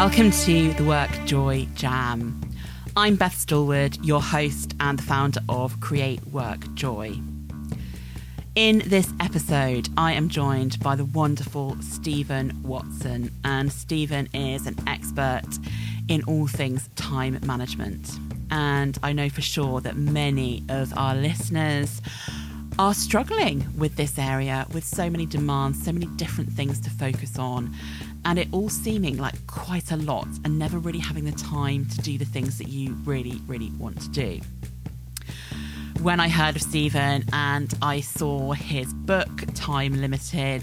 Welcome to the Work Joy Jam. I'm Beth Stallwood, your host and the founder of Create Work Joy. In this episode, I am joined by the wonderful Stephen Watson, and Stephen is an expert in all things time management. And I know for sure that many of our listeners are struggling with this area with so many demands, so many different things to focus on and it all seeming like quite a lot and never really having the time to do the things that you really, really want to do. When I heard of Stephen and I saw his book, Time Limited,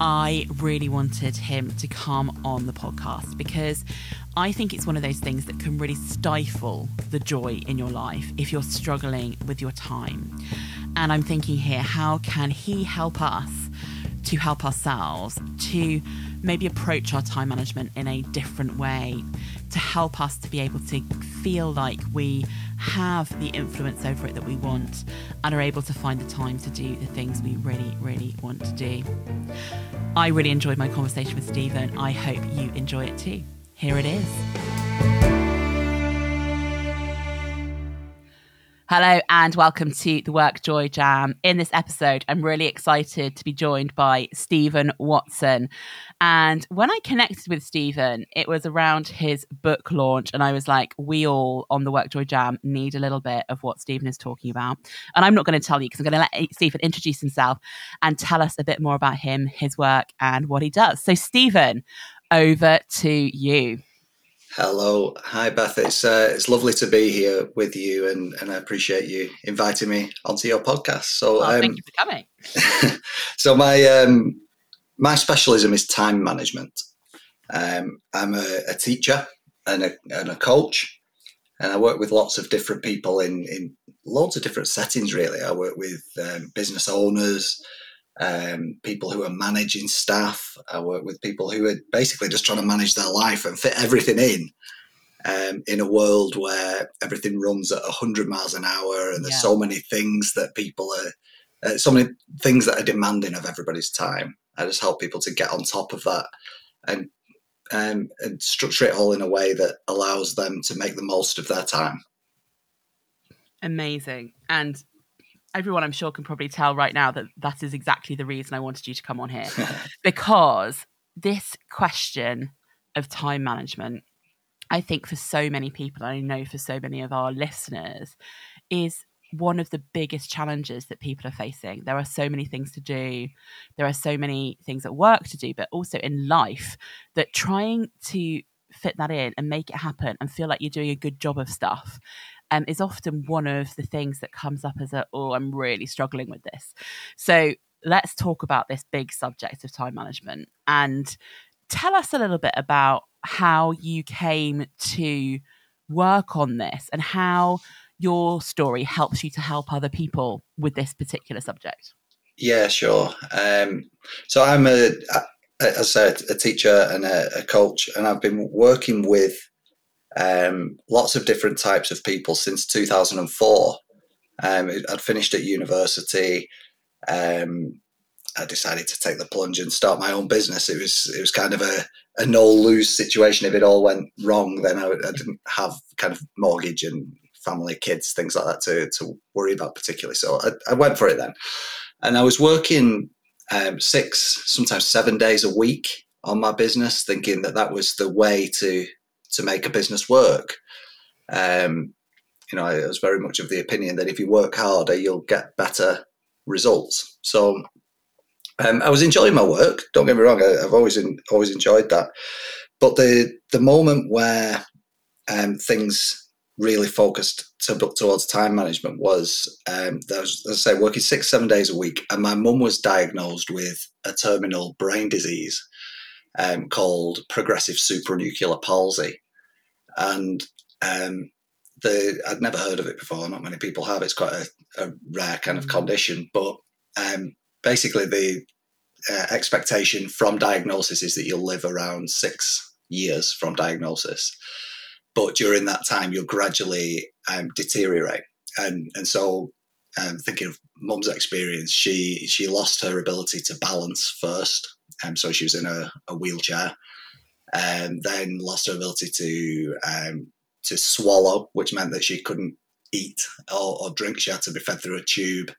I really wanted him to come on the podcast because I think it's one of those things that can really stifle the joy in your life if you're struggling with your time. And I'm thinking here, how can he help us to help ourselves to maybe approach our time management in a different way to help us to be able to feel like we have the influence over it that we want and are able to find the time to do the things we really, really want to do. I really enjoyed my conversation with Stephen. I hope you enjoy it too. Here it is. Hello and welcome to the Work Joy Jam. In this episode, I'm really excited to be joined by Stephen Watson. And when I connected with Stephen, it was around his book launch. And I was like, we all on the Work Joy Jam need a little bit of what Stephen is talking about. And I'm not going to tell you because I'm going to let Stephen introduce himself and tell us a bit more about him, his work, and what he does. So, Stephen, over to you. Hello, hi Beth. It's uh, it's lovely to be here with you, and, and I appreciate you inviting me onto your podcast. So, um, thank you for coming. so my um, my specialism is time management. Um, I'm a, a, teacher and a, and a coach, and I work with lots of different people in in loads of different settings. Really, I work with um, business owners, um, people who are managing staff. I work with people who are basically just trying to manage their life and fit everything in. Um, in a world where everything runs at 100 miles an hour and there's yeah. so many things that people are, uh, so many things that are demanding of everybody's time. I just help people to get on top of that and, um, and structure it all in a way that allows them to make the most of their time. Amazing. And everyone I'm sure can probably tell right now that that is exactly the reason I wanted you to come on here because this question of time management I think for so many people I know for so many of our listeners is one of the biggest challenges that people are facing. There are so many things to do. There are so many things at work to do, but also in life that trying to fit that in and make it happen and feel like you're doing a good job of stuff um, is often one of the things that comes up as a, oh, I'm really struggling with this. So let's talk about this big subject of time management and tell us a little bit about how you came to work on this and how your story helps you to help other people with this particular subject. Yeah, sure. Um, so I'm a, as I said, a teacher and a, a coach, and I've been working with um, lots of different types of people since 2004. Um, I'd finished at university. Um, I decided to take the plunge and start my own business. It was it was kind of a, a no lose situation. If it all went wrong, then I, I, didn't have kind of mortgage and family, kids, things like that to to worry about particularly. So I, I went for it then, and I was working um, six, sometimes seven days a week on my business, thinking that that was the way to to make a business work. Um, you know, I was very much of the opinion that if you work harder, you'll get better results. So um, I was enjoying my work. Don't get me wrong; I, have always in, always enjoyed that. But the the moment where um, things really focused to, towards time management was, um, was, as I say, working six seven days a week, and my mum was diagnosed with a terminal brain disease um, called progressive supranuclear palsy, and um, the I'd never heard of it before. Not many people have. It's quite a, a rare kind of mm. condition, but um, basically the uh, expectation from diagnosis is that you'll live around six years from diagnosis, but during that time you'll gradually um, deteriorate, and and so. Um, thinking of mum's experience, she she lost her ability to balance first, um, so she was in a, a wheelchair. Um, then lost her ability to um, to swallow, which meant that she couldn't eat or, or drink. She had to be fed through a tube.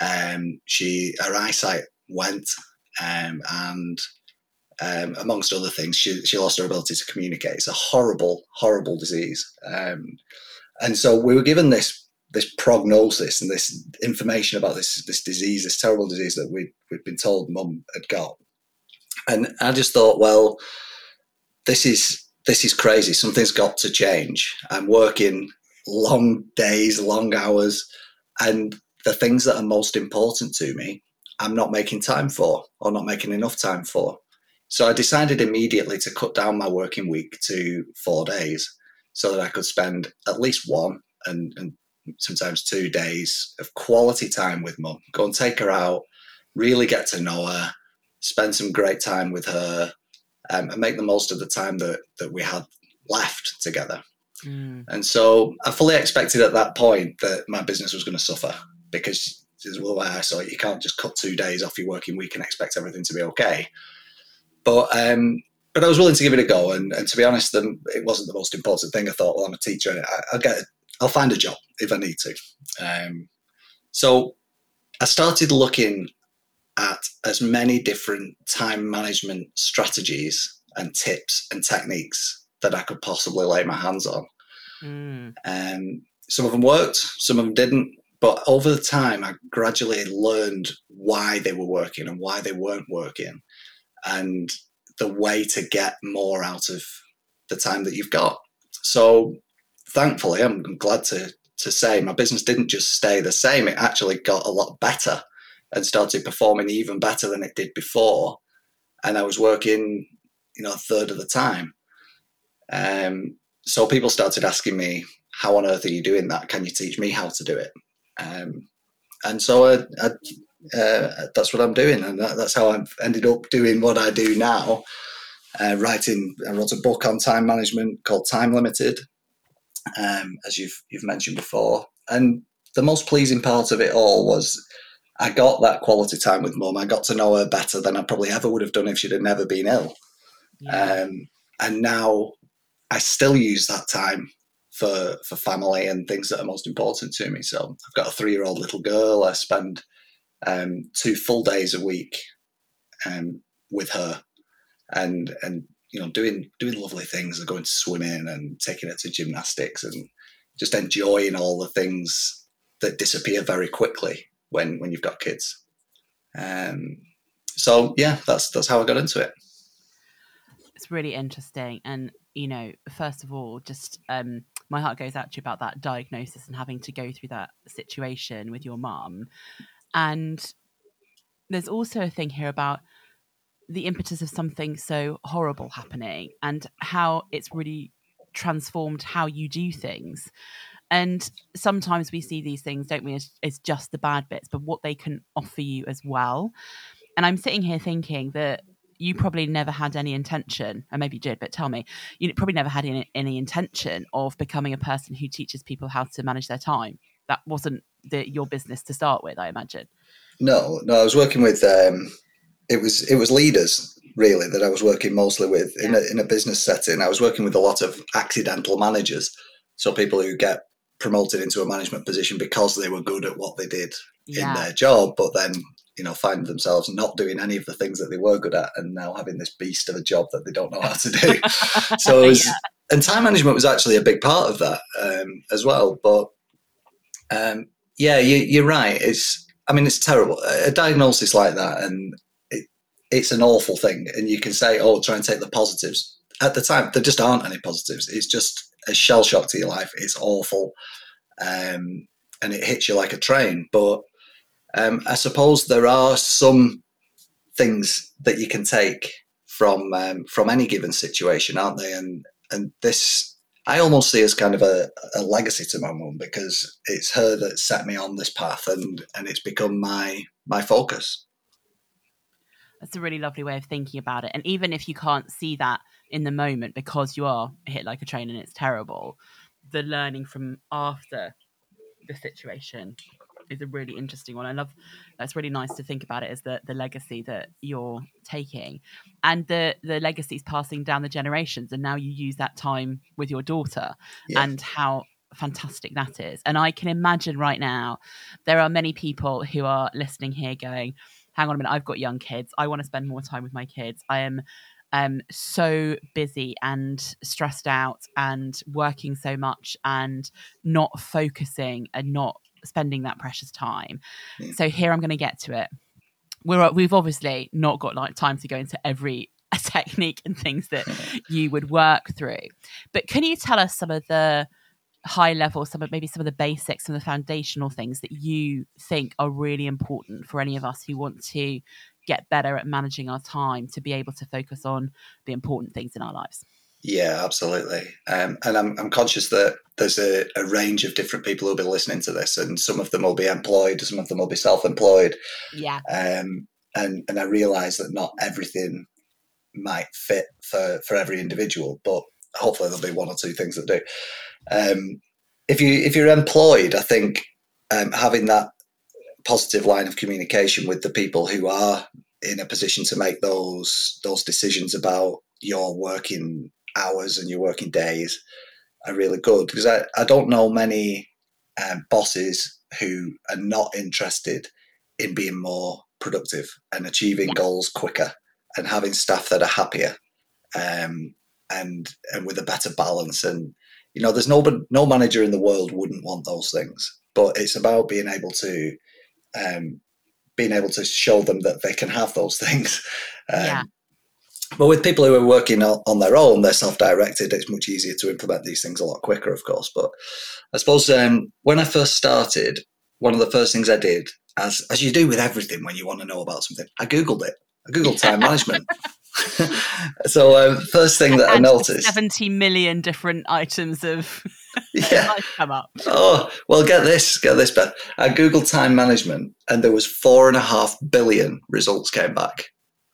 Um, she her eyesight went, um, and um, amongst other things, she she lost her ability to communicate. It's a horrible, horrible disease. And so we were given this this prognosis and this information about this this disease, this terrible disease that we we'd been told mum had got. And I just thought, well, this is this is crazy. Something's got to change. I'm working long days, long hours, and the things that are most important to me, I'm not making time for or not making enough time for. So I decided immediately to cut down my working week to four days so that I could spend at least one and, and sometimes two days of quality time with mum. Go and take her out, really get to know her, spend some great time with her, um, and make the most of the time that, that we had left together. Mm. And so I fully expected at that point that my business was going to suffer because this is the way I saw it. You can't just cut two days off your working week and expect everything to be okay. But um, but I was willing to give it a go. And, and to be honest, the, it wasn't the most important thing. I thought, well, I'm a teacher, and I, will get, I'll find a job if I need to. Um, so I started looking at as many different time management strategies and tips and techniques that I could possibly lay my hands on. Mm. Um, some of them worked, some of them didn't. But over the time, I gradually learned why they were working and why they weren't working. And the way to get more out of the time that you've got. So thankfully, I'm glad to to say my business didn't just stay the same; it actually got a lot better and started performing even better than it did before. And I was working, you know, a third of the time. Um, so people started asking me, "How on earth are you doing that? Can you teach me how to do it?" Um, and so I, I uh, that's what I'm doing, and that, that's how I've ended up doing what I do now. Uh, writing, I wrote a book on time management called Time Limited, um, as you've you've mentioned before. And the most pleasing part of it all was I got that quality time with mum. I got to know her better than I probably ever would have done if she'd have never been ill. Yeah. Um, and now I still use that time for for family and things that are most important to me. So I've got a three year old little girl. I spend um, two full days a week um, with her, and and you know doing doing lovely things and going to swimming and taking her to gymnastics and just enjoying all the things that disappear very quickly when when you've got kids. Um, so yeah, that's that's how I got into it. It's really interesting, and you know, first of all, just um, my heart goes out to you about that diagnosis and having to go through that situation with your mom. And there's also a thing here about the impetus of something so horrible happening and how it's really transformed how you do things. And sometimes we see these things, don't we, as, as just the bad bits, but what they can offer you as well. And I'm sitting here thinking that you probably never had any intention, or maybe you did, but tell me, you probably never had any, any intention of becoming a person who teaches people how to manage their time. That wasn't the, your business to start with, I imagine. No, no, I was working with. Um, it was it was leaders really that I was working mostly with yeah. in a in a business setting. I was working with a lot of accidental managers, so people who get promoted into a management position because they were good at what they did yeah. in their job, but then you know find themselves not doing any of the things that they were good at, and now having this beast of a job that they don't know how to do. so, was, yeah. and time management was actually a big part of that um, as well. But um, yeah, you, are right. It's I mean, it's terrible. A diagnosis like that, and it, it's an awful thing. And you can say, "Oh, try and take the positives." At the time, there just aren't any positives. It's just a shell shock to your life. It's awful, um, and it hits you like a train. But um, I suppose there are some things that you can take from um, from any given situation, aren't they? And and this I almost see as kind of a, a legacy to my mum because it's her that set me on this path, and and it's become my my focus. That's a really lovely way of thinking about it. And even if you can't see that in the moment because you are hit like a train and it's terrible, the learning from after the situation is a really interesting one. I love that's really nice to think about it as the the legacy that you're taking, and the the legacy is passing down the generations. And now you use that time with your daughter, yeah. and how fantastic that is. And I can imagine right now there are many people who are listening here going, "Hang on a minute, I've got young kids. I want to spend more time with my kids. I am." Um, so busy and stressed out and working so much and not focusing and not spending that precious time. Yeah. So here I'm going to get to it. We're we've obviously not got like time to go into every technique and things that you would work through. But can you tell us some of the high level, some of maybe some of the basics, some of the foundational things that you think are really important for any of us who want to get better at managing our time to be able to focus on the important things in our lives. Yeah, absolutely. Um, and I'm, I'm conscious that there's a, a, range of different people who'll be listening to this, and some of them will be employed, some of them will be self employed. Yeah. Um, and, and I realize that not everything might fit for, for every individual, but hopefully there'll be one or two things that do. Um, if you if you're employed, I think um, having that positive line of communication with the people who are in a position to make those those decisions about your working hours and your working days are really good. Because I, I don't know many um, bosses who are not interested in being more productive and achieving goals quicker and having staff that are happier um, and and with a better balance. And you know there's no no manager in the world wouldn't want those things. But it's about being able to um, being able to show them that they can have those things. Um, yeah. But with people who are working on their own, they're self-directed. It's much easier to implement these things a lot quicker, of course. But I suppose um, when I first started, one of the first things I did, as as you do with everything when you want to know about something, I googled it. I googled time management. so um, first thing that I noticed, seventy million different items of yeah. come up. Oh, well, get this, get this, Beth. I Googled time management and there was four and a half billion results came back.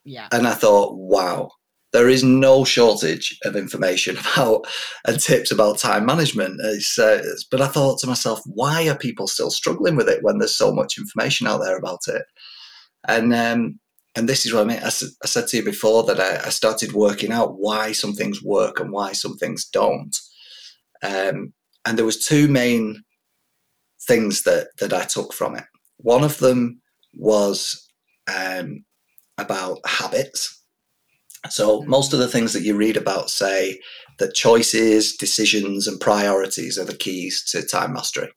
Yeah. And I thought, wow, there is no shortage of information about and tips about time management. It's, uh, but I thought to myself, why are people still struggling with it when there's so much information out there about it? And um, and this is what I mean. I, I said to you before that I, I, started working out why some things work and why some things don't. Um, and there was two main things that that I took from it. One of them was um, about habits. So most of the things that you read about say that choices, decisions, and priorities are the keys to time mastery.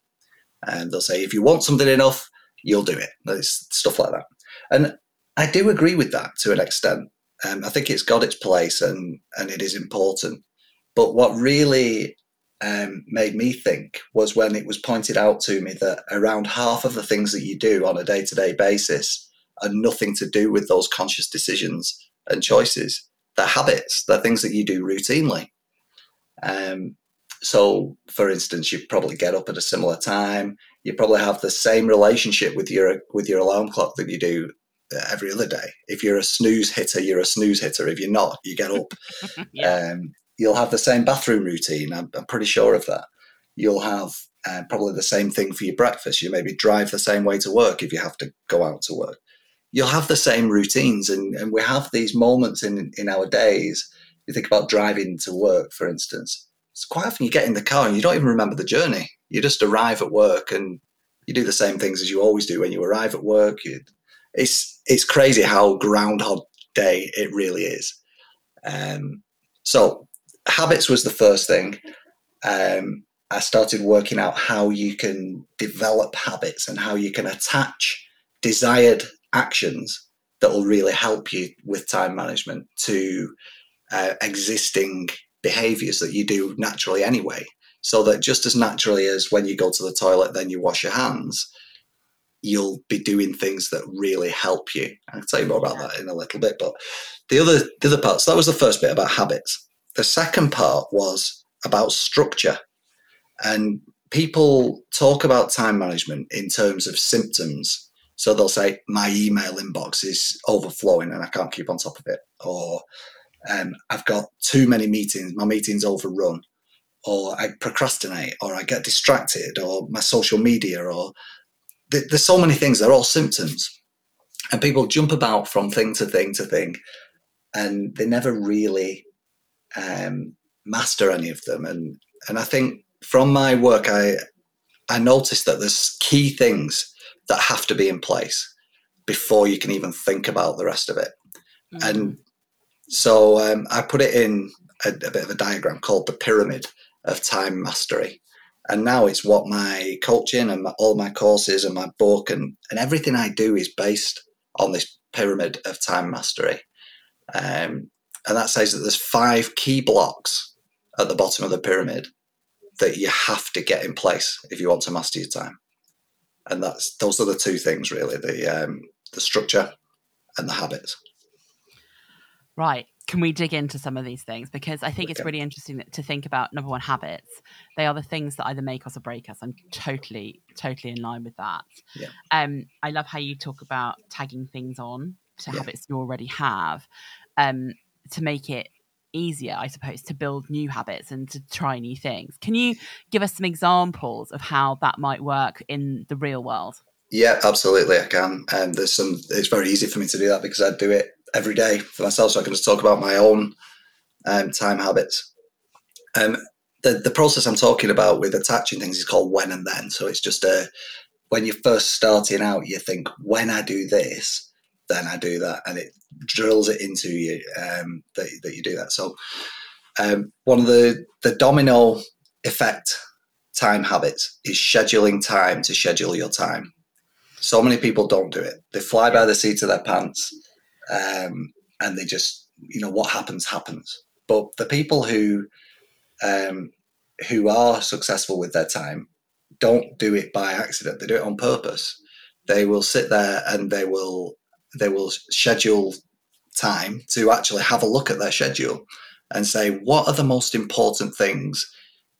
And they'll say if you want something enough, you'll do it. There's stuff like that. And I do agree with that to an extent. Um, I think it's got its place and and it is important. But what really um, made me think was when it was pointed out to me that around half of the things that you do on a day to day basis are nothing to do with those conscious decisions and choices. They're habits, they're things that you do routinely. Um, so, for instance, you probably get up at a similar time. You probably have the same relationship with your with your alarm clock that you do uh, every other day. If you're a snooze hitter, you're a snooze hitter. If you're not, you get up. yeah. um, you'll have the same bathroom routine. I'm, I'm pretty sure of that. You'll have uh, probably the same thing for your breakfast. You maybe drive the same way to work if you have to go out to work. You'll have the same routines, and, and we have these moments in in our days. You think about driving to work, for instance. It's quite often you get in the car and you don't even remember the journey. You just arrive at work and you do the same things as you always do when you arrive at work. You, it's it's crazy how Groundhog Day it really is. Um, so habits was the first thing. Um, I started working out how you can develop habits and how you can attach desired actions that will really help you with time management to uh, existing behaviors that you do naturally anyway. So that just as naturally as when you go to the toilet, then you wash your hands, you'll be doing things that really help you. I'll tell you more about that in a little bit. But the other the other parts, so that was the first bit about habits. The second part was about structure. And people talk about time management in terms of symptoms. So they'll say, My email inbox is overflowing and I can't keep on top of it. Or um, I've got too many meetings, my meeting's overrun. Or I procrastinate, or I get distracted, or my social media, or th- there's so many things. They're all symptoms, and people jump about from thing to thing to thing, and they never really um, master any of them. And and I think from my work, I I noticed that there's key things that have to be in place before you can even think about the rest of it. Mm. And so um, I put it in a, a, bit of a diagram called the pyramid of time mastery. And now it's what my coaching and my, all my courses and my book and, and everything I do is based on this pyramid of time mastery. Um, and that says that there's five key blocks at the bottom of the pyramid that you have to get in place if you want to master your time. And that's those are the two things really: the um, the structure and the habits. Right. Can we dig into some of these things? Because I think okay. it's really interesting to think about number one, habits. They are the things that either make us or break us. I'm totally, totally in line with that. Yeah. Um, I love how you talk about tagging things on to yeah. habits you already have, um, to make it easier, I suppose, to build new habits and to try new things. Can you give us some examples of how that might work in the real world? Yeah, absolutely, I can. And um, there's some. It's very easy for me to do that because I do it every day for myself, so I can just talk about my own um, time habits. Um, the the process I'm talking about with attaching things is called when and then. So it's just a when you're first starting out, you think when I do this, then I do that, and it drills it into you um, that that you do that. So um, one of the the domino effect time habits is scheduling time to schedule your time. So many people don't do it. They fly by the seat of their pants, um, and they just, you know, what happens happens. But the people who um, who are successful with their time don't do it by accident. They do it on purpose. They will sit there and they will they will schedule time to actually have a look at their schedule and say what are the most important things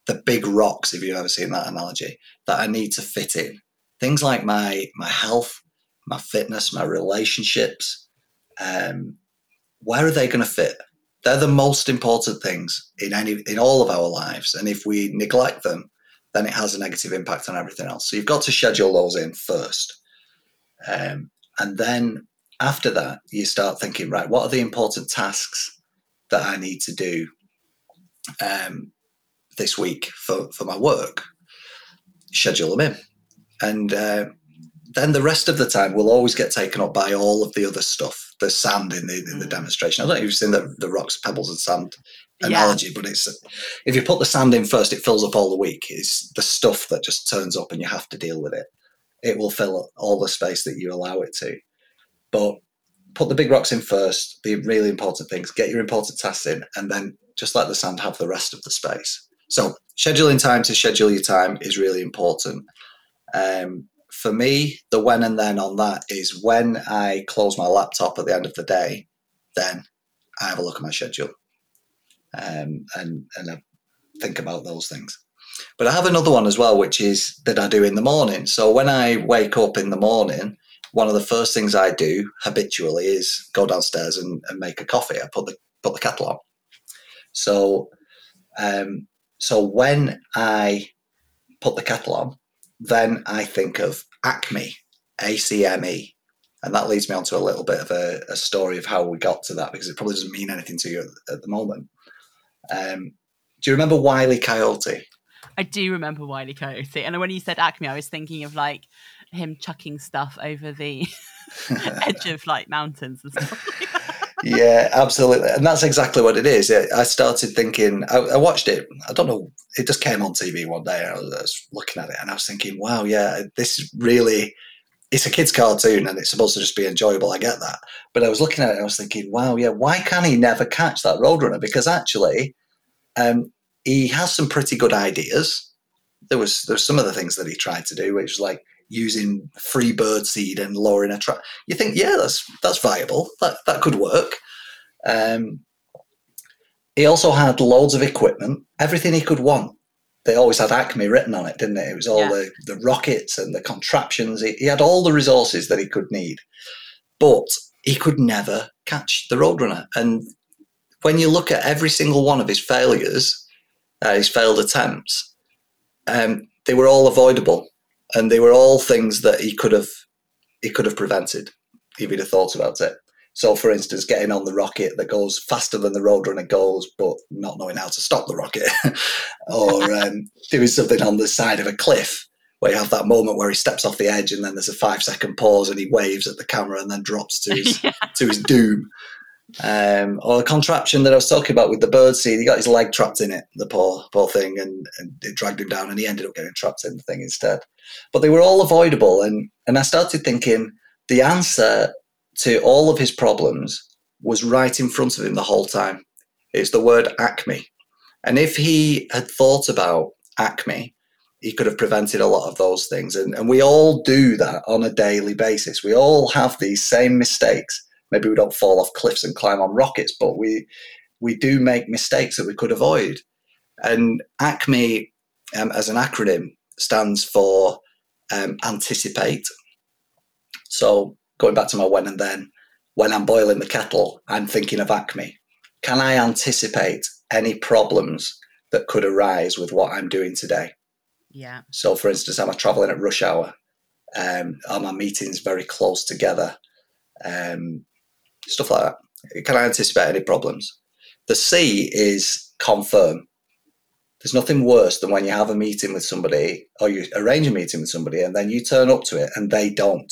the big rocks if you've ever seen that analogy that i need to fit in things like my my health, my fitness, my relationships. Um, where are they going to fit? They're the most important things in any in all of our lives, and if we neglect them, then it has a negative impact on everything else. So you've got to schedule those in first, um, and then after that, you start thinking, right, what are the important tasks that I need to do um, this week for, for my work? Schedule them in and uh, then the rest of the time will always get taken up by all of the other stuff. The sand in the in the mm. demonstration. I don't know if you've seen the, the rocks, pebbles, and sand analogy, yeah. but it's if you put the sand in first, it fills up all the week. It's the stuff that just turns up, and you have to deal with it. It will fill up all the space that you allow it to. But put the big rocks in first, the really important things. Get your important tasks in, and then just let the sand have the rest of the space. So scheduling time to schedule your time is really important. Um, for me, the when and then on that is when I close my laptop at the end of the day, then I have a look at my schedule um, and, and I think about those things. But I have another one as well, which is that I do in the morning. So when I wake up in the morning, one of the first things I do habitually is go downstairs and, and make a coffee. I put the put the kettle on. So, um, so when I put the kettle on, then I think of Acme, ACME. And that leads me on to a little bit of a, a, story of how we got to that because it probably doesn't mean anything to you at, at the moment. Um, do you remember Wiley Coyote? I do remember Wiley Coyote. And when you said Acme, I was thinking of like him chucking stuff over the edge of like mountains and stuff yeah, absolutely, and that's exactly what it is. I started thinking. I, I, watched it. I don't know. It just came on TV one day. I was, I was looking at it, and I was thinking, "Wow, yeah, this really." It's a kids' cartoon, and it's supposed to just be enjoyable. I get that, but I was looking at it, and I was thinking, "Wow, yeah, why can't he never catch that roadrunner?" Because actually, um, he has some pretty good ideas. There was there's some of the things that he tried to do, which was like using free bird seed and lowering a trap. You think, yeah, that's that's viable. That that could work. Um, he also had loads of equipment, everything he could want. They always had Acme written on it, didn't it? It was all yeah. the, the rockets and the contraptions. He, he had all the resources that he could need, but he could never catch the Roadrunner. And when you look at every single one of his failures, uh, his failed attempts, um, they were all avoidable and they were all things that he could have he could have prevented if he'd have thought about it. So, for instance, getting on the rocket that goes faster than the Roadrunner goes, but not knowing how to stop the rocket, or um, doing something on the side of a cliff where you have that moment where he steps off the edge and then there's a five second pause and he waves at the camera and then drops to his yeah. to his doom. Um, or the contraption that I was talking about with the bird seed, he got his leg trapped in it, the poor poor thing, and, and it dragged him down, and he ended up getting trapped in the thing instead. But they were all avoidable, and and I started thinking the answer to all of his problems was right in front of him the whole time. It's the word acme, and if he had thought about acme, he could have prevented a lot of those things. And and we all do that on a daily basis. We all have these same mistakes maybe we don't fall off cliffs and climb on rockets, but we we do make mistakes that we could avoid. And ACME, um, as an acronym, stands for um, anticipate. So going back to my when and then, when I'm boiling the kettle, I'm thinking of ACME. Can I anticipate any problems that could arise with what I'm doing today? Yeah. So, for instance, am I traveling at rush hour? Um, are my meetings very close together? Um, stuff like that. Can I anticipate any problems? The C is confirm. There's nothing worse than when you have a meeting with somebody or you arrange a meeting with somebody and then you turn up to it and they don't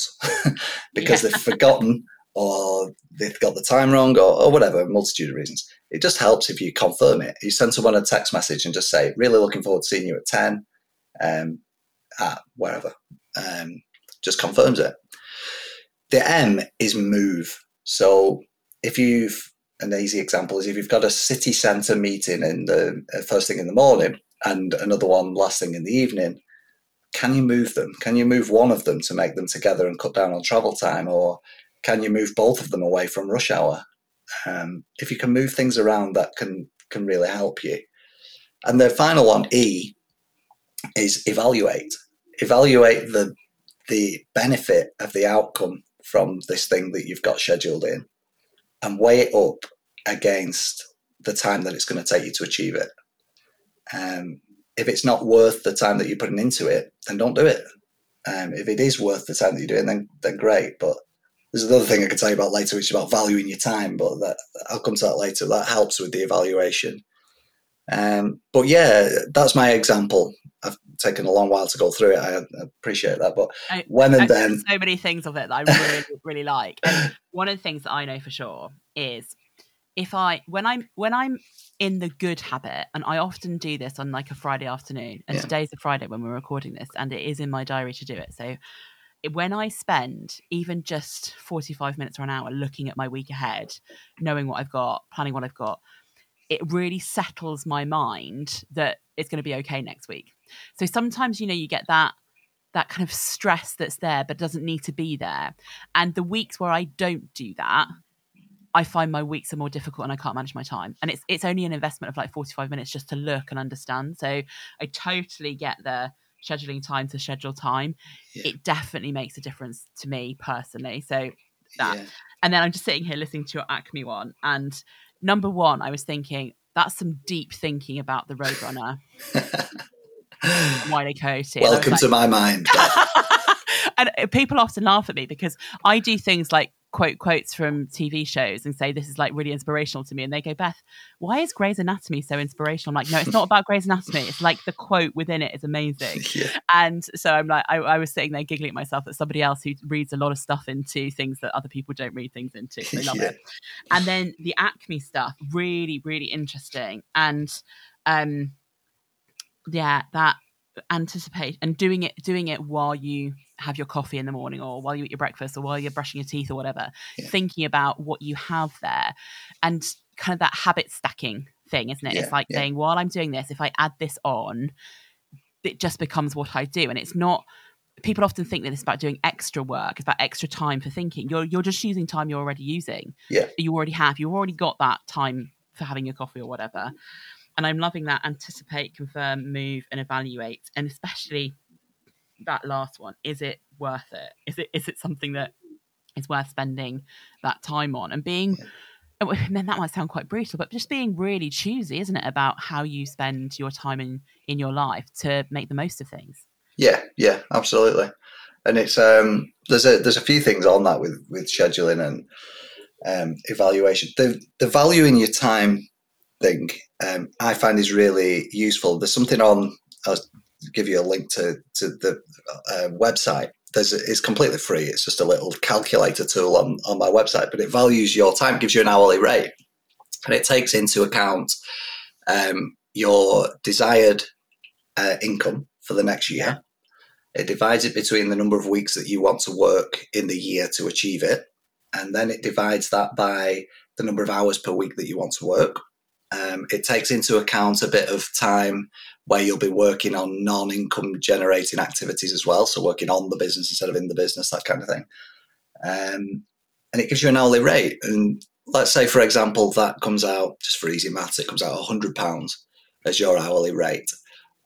because yeah. they've forgotten or they've got the time wrong or, or whatever, a multitude of reasons. It just helps if you confirm it. You send someone a text message and just say, really looking forward to seeing you at 10 um, at wherever. Um, just confirms it. The M is move. So if you've an easy example is if you've got a city centre meeting in the uh, first thing in the morning and another one last thing in the evening, can you move them? Can you move one of them to make them together and cut down on travel time, or can you move both of them away from rush hour? Um, if you can move things around, that can can really help you. And the final one, E, is evaluate. Evaluate the the benefit of the outcome from this thing that you've got scheduled in and weigh it up against the time that it's going to take you to achieve it. Um, if it's not worth the time that you're putting into it, then don't do it. Um, if it is worth the time that you're doing, then then great. But there's another thing I could tell you about later, which is about valuing your time. But that I'll come to that later. That helps with the evaluation. Um, but yeah, that's my example. Taken a long while to go through it. I appreciate that. But I, when and I, then, so many things of it that I really, really like. And one of the things that I know for sure is if I when I'm when I'm in the good habit, and I often do this on like a Friday afternoon, and yeah. today's a Friday when we're recording this, and it is in my diary to do it. So when I spend even just 45 minutes or an hour looking at my week ahead, knowing what I've got, planning what I've got, it really settles my mind that it's going to be okay next week. So sometimes, you know, you get that that kind of stress that's there but doesn't need to be there. And the weeks where I don't do that, I find my weeks are more difficult and I can't manage my time. And it's it's only an investment of like 45 minutes just to look and understand. So I totally get the scheduling time to schedule time. Yeah. It definitely makes a difference to me personally. So that. Yeah. And then I'm just sitting here listening to your Acme one and number one, I was thinking that's some deep thinking about the Roadrunner. Wiley Coyote. Welcome like, to my mind. and uh, people often laugh at me because I do things like quote quotes from TV shows and say this is like really inspirational to me. And they go, Beth, why is Grey's Anatomy so inspirational? I'm like, no, it's not about Grey's Anatomy. It's like the quote within it is amazing. Yeah. And so I'm like, I, I, was sitting there giggling at myself that somebody else who reads a lot of stuff into things that other people don't read things into. They love yeah. it. And then the Acme stuff, really, really interesting. And um yeah, that anticipate and doing it doing it while you have your coffee in the morning or while you eat your breakfast or while you're brushing your teeth or whatever. Yeah. thinking about what you have there and kind of that habit stacking thing isn't it? Yeah, it's like yeah. saying while i'm doing this if i add this on it just becomes what i do. And it's not people often think that it's about doing extra work it's about extra time for thinking. You're you're just using time you're already using. Yeah. You already have you've already got that time for having your coffee or whatever and I'm loving that anticipate, confirm, move, and evaluate. And especially that last one. Is it worth it? Is it is it something that is worth spending that time on? And being then that might sound quite brutal, but just being really choosy, isn't it, about how you spend your time in in your life to make the most of things. Yeah, yeah, absolutely. And it's um, there's a there's a few things on that with with scheduling and um, evaluation. The the value in your time thing um, I find is really useful. There's something on. I'll give you a link to to the uh, website. There's a, it's completely free. It's just a little calculator tool on on my website, but it values your time, gives you an hourly rate, and it takes into account um, your desired uh, income for the next year. It divides it between the number of weeks that you want to work in the year to achieve it, and then it divides that by the number of hours per week that you want to work. Um, it takes into account a bit of time where you'll be working on non-income generating activities as well, so working on the business instead of in the business, that kind of thing. Um, and it gives you an hourly rate. And let's say, for example, that comes out just for easy maths, it comes out hundred pounds as your hourly rate.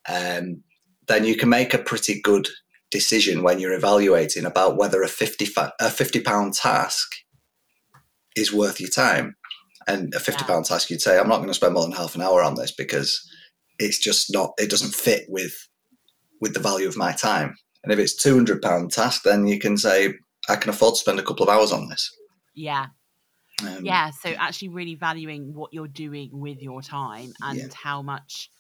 Um, then you can make a pretty good decision when you're evaluating about whether a 50 fa- a 50 pound task is worth your time and a 50 pound task you'd say i'm not going to spend more than half an hour on this because it's just not it doesn't fit with with the value of my time and if it's 200 pound task then you can say i can afford to spend a couple of hours on this Yeah. Um, yeah. So actually, really valuing what you're doing with your time and Yeah. how much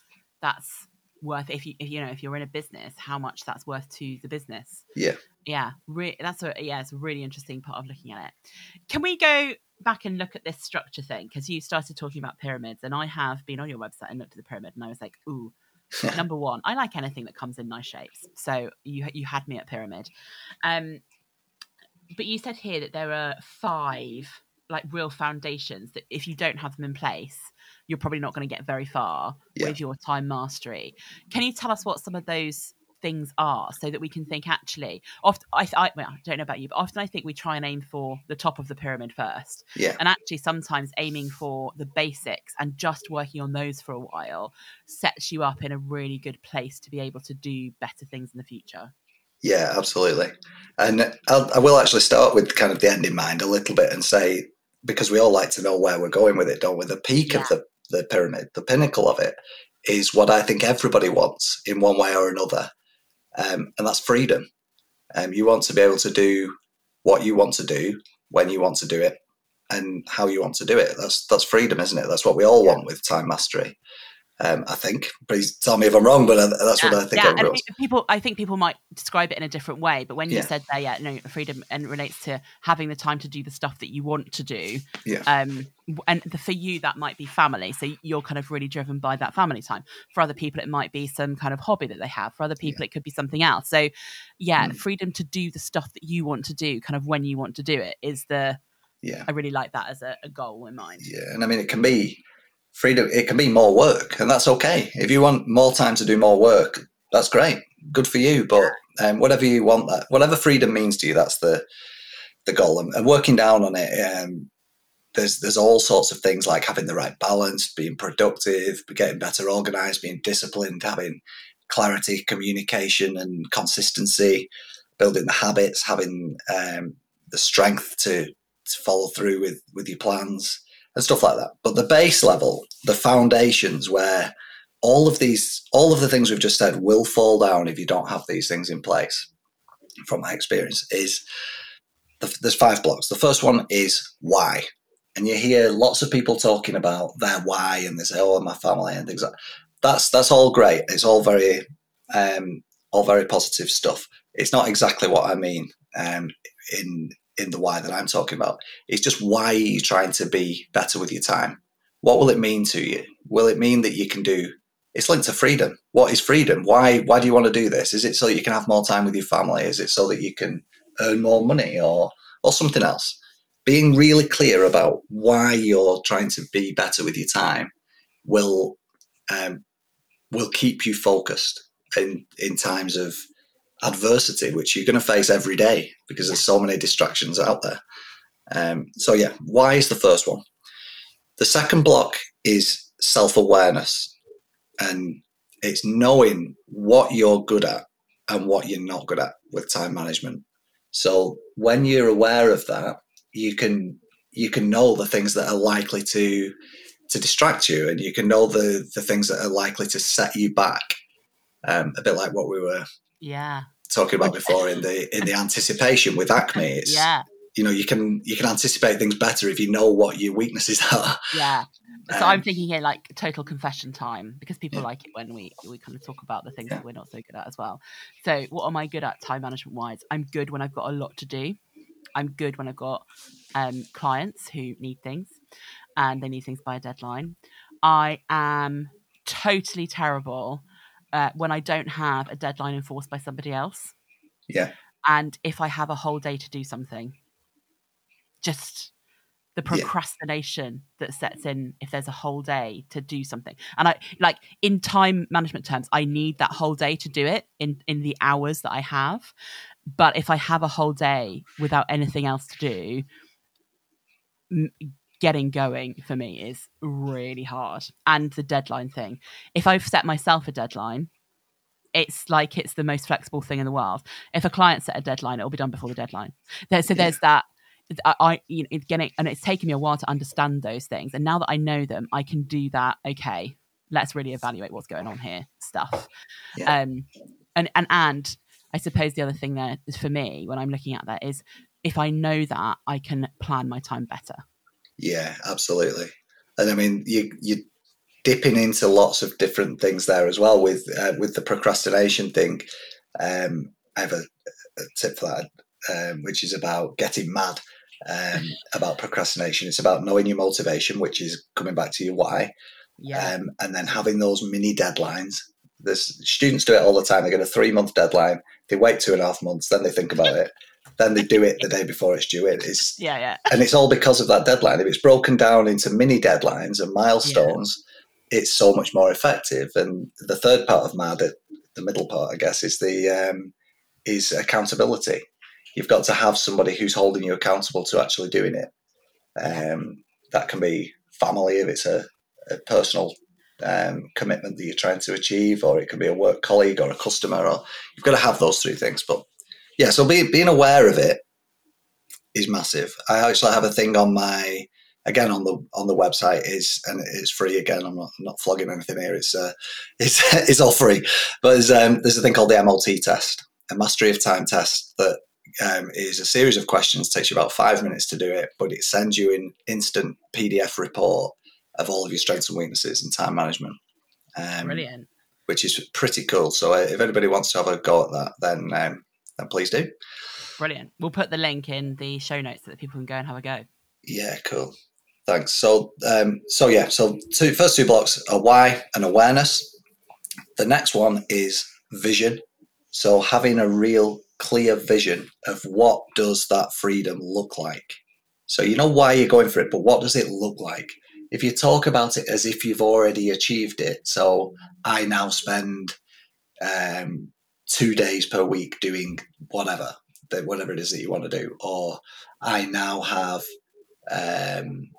that's worth. If you, if, you know, if you're in a business, how much that's worth to the business. Yeah. Yeah. Re- that's a yeah. It's a really interesting part of looking at it. Can we go back and look at this structure thing? Because you started talking about pyramids, and I have been on your website and looked at the pyramid, and I was like, ooh. Number one, I like anything that comes in nice shapes. So you you had me at pyramid. Um, but you said here that there are five like real foundations that if you don't have them in place you're probably not going to get very far Yeah. with your time mastery can you tell us what some of those things are so that we can think actually often I, I, well, I don't know about you but often i think we try and aim for the top of the pyramid first Yeah. and actually sometimes aiming for the basics and just working on those for a while sets you up in a really good place to be able to do better things in the future Yeah, absolutely. And I'll, I will actually start with kind of the end in mind a little bit and say, because we all like to know where we're going with it, don't we? The peak of the, the pyramid, the pinnacle of it, is what I think everybody wants in one way or another. Um, and that's freedom. Um, you want to be able to do what you want to do, when you want to do it, and how you want to do it. That's that's freedom, isn't it? That's what we all want with time mastery. Um, I think. Please tell me if I'm wrong, but uh, that's what I think. yeah, everybody and people. I think people might describe it in a different way, but when you Yeah. said there, yeah, no, freedom and relates to having the time to do the stuff that you want to do. Yeah. Um, and the, for you, that might be family. So you're kind of really driven by that family time. For other people, it might be some kind of hobby that they have. For other people, it could be something else. So, yeah, Mm. freedom to do the stuff that you want to do, kind of when you want to do it, is the. Yeah. I really like that as a, a goal in mind. Yeah, and I mean, it can be freedom. It can be more work, and that's okay. If you want more time to do more work, that's great. Good for you. But um, whatever you want, that whatever freedom means to you, that's the the goal. And, and working down on it, um, there's there's all sorts of things like having the right balance, being productive, getting better organized, being disciplined, having clarity, communication, and consistency, building the habits, having um, the strength to, to follow through with with your plans and stuff like that. But the base level, the foundations, where all of these, all of the things we've just said will fall down if you don't have these things in place. From my experience, is the, there's five blocks. The first one is why, and you hear lots of people talking about their why, and they say, "Oh, my family," and things like that. that's that's all great. It's all very, um, all very positive stuff. It's not exactly what I mean um, in in the why that I'm talking about. It's just why are you trying to be better with your time? What will it mean to you? Will it mean that you can do? It's linked to freedom. What is freedom? Why why do you want to do this? Is it so that you can have more time with your family? Is it so that you can earn more money or or something else? Being really clear about why you're trying to be better with your time will um, will keep you focused in in times of adversity, which you're going to face every day because there's so many distractions out there. Um, so yeah, why is the first one? The second block is self awareness, and it's knowing what you're good at and what you're not good at with time management. So when you're aware of that, you can you can know the things that are likely to to distract you, and you can know the the things that are likely to set you back. Um, a bit like what we were Yeah. Talking about before in the in the anticipation with Acme, it's Yeah. you know you can you can anticipate things better if you know what your weaknesses are. Yeah. So Um, I'm thinking here like total confession time because people Yeah. like it when we we kind of talk about the things Yeah. that we're not so good at as well. So what am I good at time management wise? I'm good when I've got a lot to do. I'm good when I've got um, clients who need things and they need things by a deadline. I am totally terrible uh, when I don't have a deadline enforced by somebody else. Yeah. And if I have a whole day to do something, just the Yeah. procrastination that sets in if there's a whole day to do something. And I like in time management terms, I need that whole day to do it in in the hours that I have. But if I have a whole day without anything else to do, getting going for me is really hard. And the deadline thing. If I've set myself a deadline, it's like it's the most flexible thing in the world. If a client set a deadline, it'll be done before the deadline. There, so Yeah. there's that. I, I you know, it's getting, and it's taken me a while to understand those things. And now that I know them, I can do that. Okay, let's really evaluate what's going on here. Stuff. Yeah. Um, and and and I suppose the other thing there is for me when I'm looking at that is if I know that I can plan my time better. Yeah, absolutely. And I mean, you you dipping into lots of different things there as well with uh, with the procrastination thing. Um, I have a, a tip for that, um, which is about getting mad um, about procrastination. It's about knowing your motivation, which is coming back to your why, Yeah. um, and then having those mini deadlines. There's students do it all the time. They get a three month deadline. They wait two and a half months, then they think about it. Then they do it the day before it's due. It is yeah. Yeah. and it's all because of that deadline. If it's broken down into mini deadlines and milestones, it's so much more effective. And the third part of MAD, the middle part, I guess, is the um, is accountability. You've got to have somebody who's holding you accountable to actually doing it. Um, that can be family if it's a, a personal um, commitment that you're trying to achieve, or it can be a work colleague or a customer. Or you've got to have those three things. But yeah, so being being aware of it is massive. I actually have a thing on my again on the on the website is and it's free again. I'm not I'm not flogging anything here. It's uh, it's it's all free. But there's um, there's a thing called the MOT test, a mastery of time test that um, is a series of questions. Takes you about five minutes to do it, but it sends you an instant PDF report of all of your strengths and weaknesses in time management. Um, Brilliant. which is pretty cool. So uh, if anybody wants to have a go at that, then um, then please do. Brilliant. We'll put the link in the show notes so that people can go and have a go. Yeah, cool. Thanks. So, um, so yeah, so two first two blocks are why and awareness. The next one is vision. So having a real clear vision of what does that freedom look like. So you know why you're going for it, but what does it look like? If you talk about it as if you've already achieved it, so I now spend um, two days per week doing whatever, that whatever it is that you want to do, or I now have um,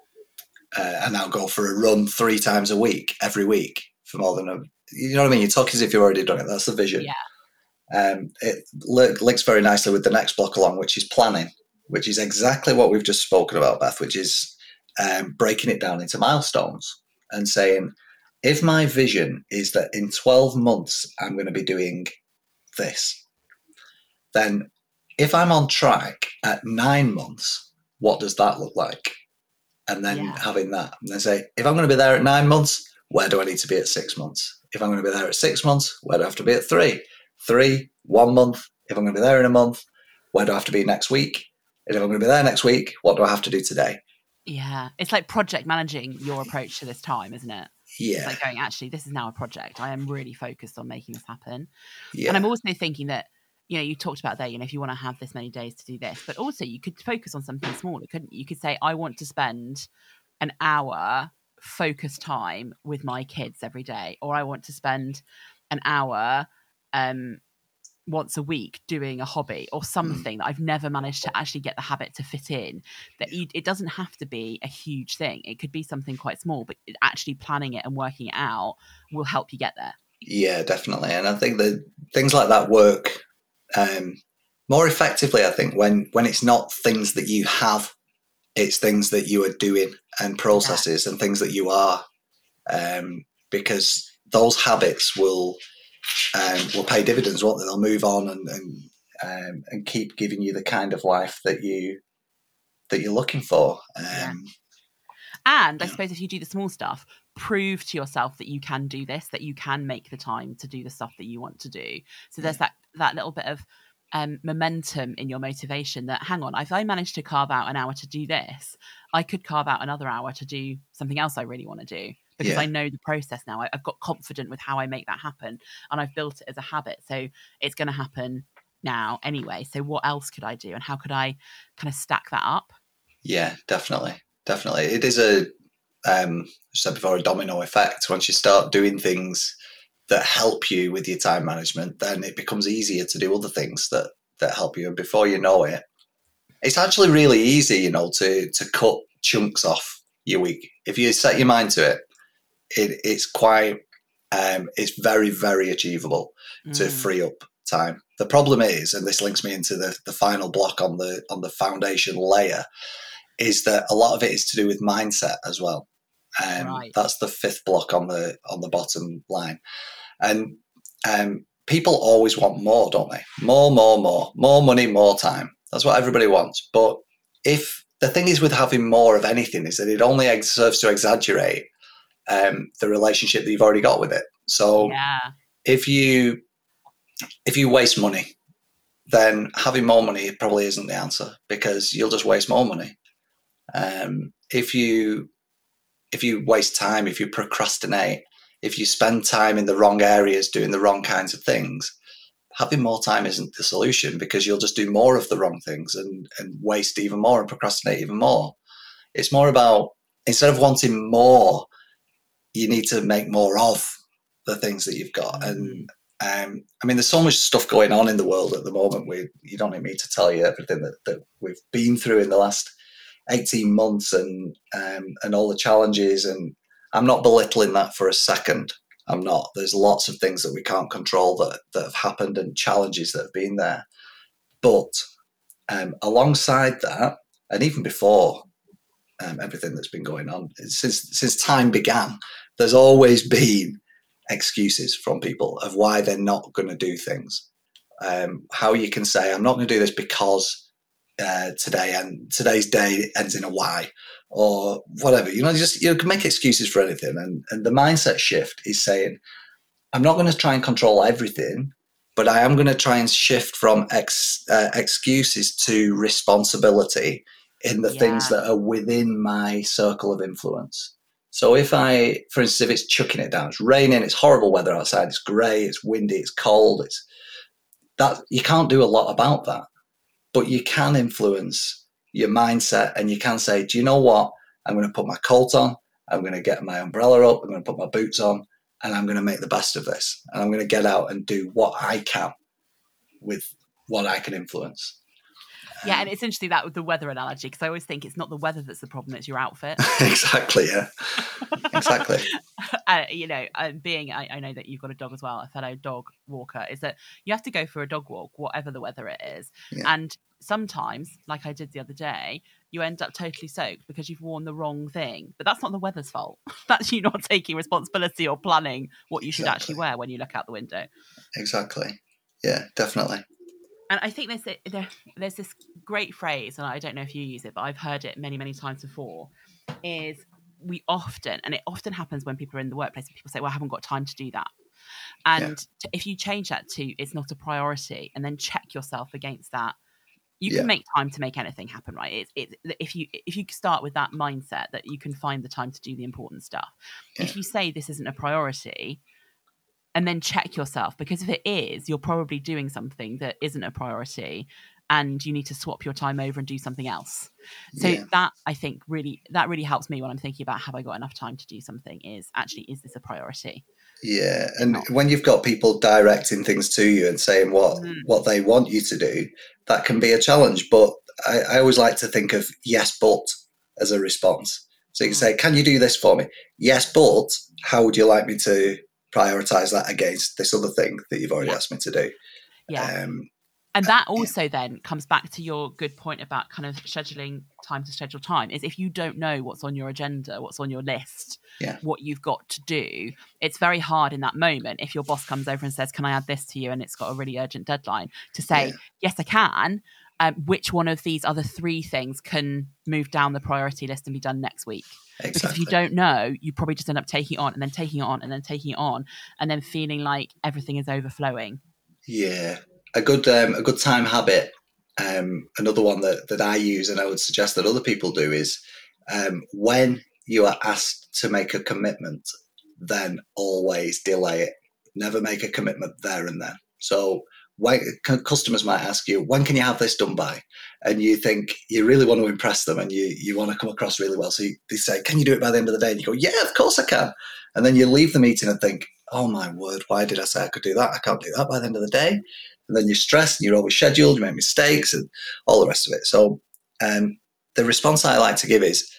uh, I now go for a run three times a week, every week for more than a. You know what I mean? You talk as if you've already done it. That's the vision. Yeah. Um, it li- links very nicely with the next block along, which is planning, which is exactly what we've just spoken about, Beth, which is um, breaking it down into milestones and saying, if my vision is that in 12 months I'm going to be doing this, then if I'm on track at nine months, what does that look like? And then Yeah. having that, and then say, if I'm going to be there at nine months, where do I need to be at six months? If I'm going to be there at six months, where do I have to be at three? Three, one month. If I'm going to be there in a month, where do I have to be next week? And if I'm going to be there next week, what do I have to do today? Yeah. It's like project managing your approach to this time, isn't it? It's Yeah, like going, actually, this is now a project. I am really focused on making this happen. yeah, And I'm also thinking that, you know, you talked about there, you know, if you want to have this many days to do this, but also you could focus on something smaller, couldn't you? You could say, I want to spend an hour focused time with my kids every day, or I want to spend an hour um once a week doing a hobby or something that I've never managed to actually get the habit to fit in. That you, it doesn't have to be a huge thing. It could be something quite small, but actually planning it and working it out will help you get there. yeah, definitely. And I think that things like that work um, more effectively. I think when when it's not things that you have, it's things that you are doing and processes and things that you are, um, because those habits will um, will pay dividends, won't they? They'll move on and and, um, and keep giving you the kind of life that you that you're looking for. Um, yeah. And I suppose if you do the small stuff, prove to yourself that you can do this, that you can make the time to do the stuff that you want to do. So there's that that little bit of um, momentum in your motivation that hang on, if I manage to carve out an hour to do this, I could carve out another hour to do something else I really want to do because yeah. I know the process now. I, have got confident with how I make that happen and I've built it as a habit. So it's going to happen now anyway. So what else could I do and how could I kind of stack that up? Yeah, definitely. Definitely. It is a, um, said before, a domino effect. Once you start doing things that help you with your time management, then it becomes easier to do other things that, that help you. And before you know it, it's actually really easy, you know, to, to cut chunks off your week. If you set your mind to it, it it's quite, um, it's very, very achievable mm. to free up time. The problem is, and this links me into the, the final block on the on the foundation layer, is that a lot of it is to do with mindset as well. Um, right. That's the fifth block on the on the bottom line, and um, people always want more, don't they? More, more, more, more money, more time. That's what everybody wants. But if the thing is with having more of anything is that it only serves to exaggerate um, the relationship that you've already got with it. So yeah. if you if you waste money, then having more money probably isn't the answer because you'll just waste more money. Um, if you if you waste time, if you procrastinate, if you spend time in the wrong areas doing the wrong kinds of things, having more time isn't the solution because you'll just do more of the wrong things and, and waste even more and procrastinate even more. It's more about instead of wanting more, you need to make more of the things that you've got. And um, I mean, there's so much stuff going on in the world at the moment. We you don't need me to tell you everything that, that we've been through in the last 18 months and um, and all the challenges. And I'm not belittling that for a second. I'm not. There's lots of things that we can't control that that have happened and challenges that have been there. But um, alongside that, and even before um, everything that's been going on since since time began, there's always been excuses from people of why they're not going to do things. Um, how you can say, "I'm not going to do this because." uh, today and today's day ends in a Y or whatever. You know, just you can make excuses for anything. And, and the mindset shift is saying, I'm not going to try and control everything, but I am going to try and shift from ex, uh, excuses to responsibility in the yeah. things that are within my circle of influence. So if I, for instance, if it's chucking it down, it's raining, it's horrible weather outside, it's grey, it's windy, it's cold, it's that you can't do a lot about that but you can influence your mindset and you can say, do you know what? I'm going to put my coat on. I'm going to get my umbrella up. I'm going to put my boots on and I'm going to make the best of this. And I'm going to get out and do what I can with what I can influence. Yeah, and it's interesting that with the weather analogy because I always think it's not the weather that's the problem; it's your outfit. exactly. Yeah. exactly. uh, you know, being I, I, know that you've got a dog as well, a fellow dog walker, is that you have to go for a dog walk, whatever the weather it is, yeah. and sometimes, like I did the other day, you end up totally soaked because you've worn the wrong thing. But that's not the weather's fault. That's you not taking responsibility or planning what you should actually wear when you look out the window. Exactly. Yeah, definitely and I think there's there, there's this great phrase, and I don't know if you use it, but I've heard it many many times before. Is we often, and it often happens when people are in the workplace, and people say, "Well, I haven't got time to do that." And yeah. if you change that to "It's not a priority," and then check yourself against that, you can make time to make anything happen, right? It's it, if you if you start with that mindset that you can find the time to do the important stuff. Yeah. If you say this isn't a priority, and then check yourself because if it is, you're probably doing something that isn't a priority and you need to swap your time over and do something else. So yeah. that I think really that really helps me when I'm thinking about have I got enough time to do something is actually is this a priority? Yeah, and when you've got people directing things to you and saying what mm. what they want you to do, that can be a challenge. But I, I always like to think of yes, but as a response. So you can mm. say, "Can you do this for me?" Yes, but how would you like me to prioritize that against this other thing that you've already yeah. asked me to do. Yeah. Um, and that also then comes back to your good point about kind of scheduling time to schedule time is if you don't know what's on your agenda what's on your list Yeah. what you've got to do it's very hard in that moment if your boss comes over and says can i add this to you and it's got a really urgent deadline to say Yeah. yes i can um, which one of these other three things can move down the priority list and be done next week because if you don't know you probably just end up taking it on and then taking it on and then taking it on and then feeling like everything is overflowing Yeah, a good um, a good time habit. Um, another one that that I use and I would suggest that other people do is um, when you are asked to make a commitment, then always delay it. Never make a commitment there and then. So cu- customers might ask you, when can you have this done by? And you think you really want to impress them and you, you want to come across really well. So you, they say, can you do it by the end of the day? And you go, yeah, of course I can. And then you leave the meeting and think, oh my word, why did I say I could do that? I can't do that by the end of the day. And then you're stressed and you're always scheduled you make mistakes and all the rest of it. So um, the response I like to give is,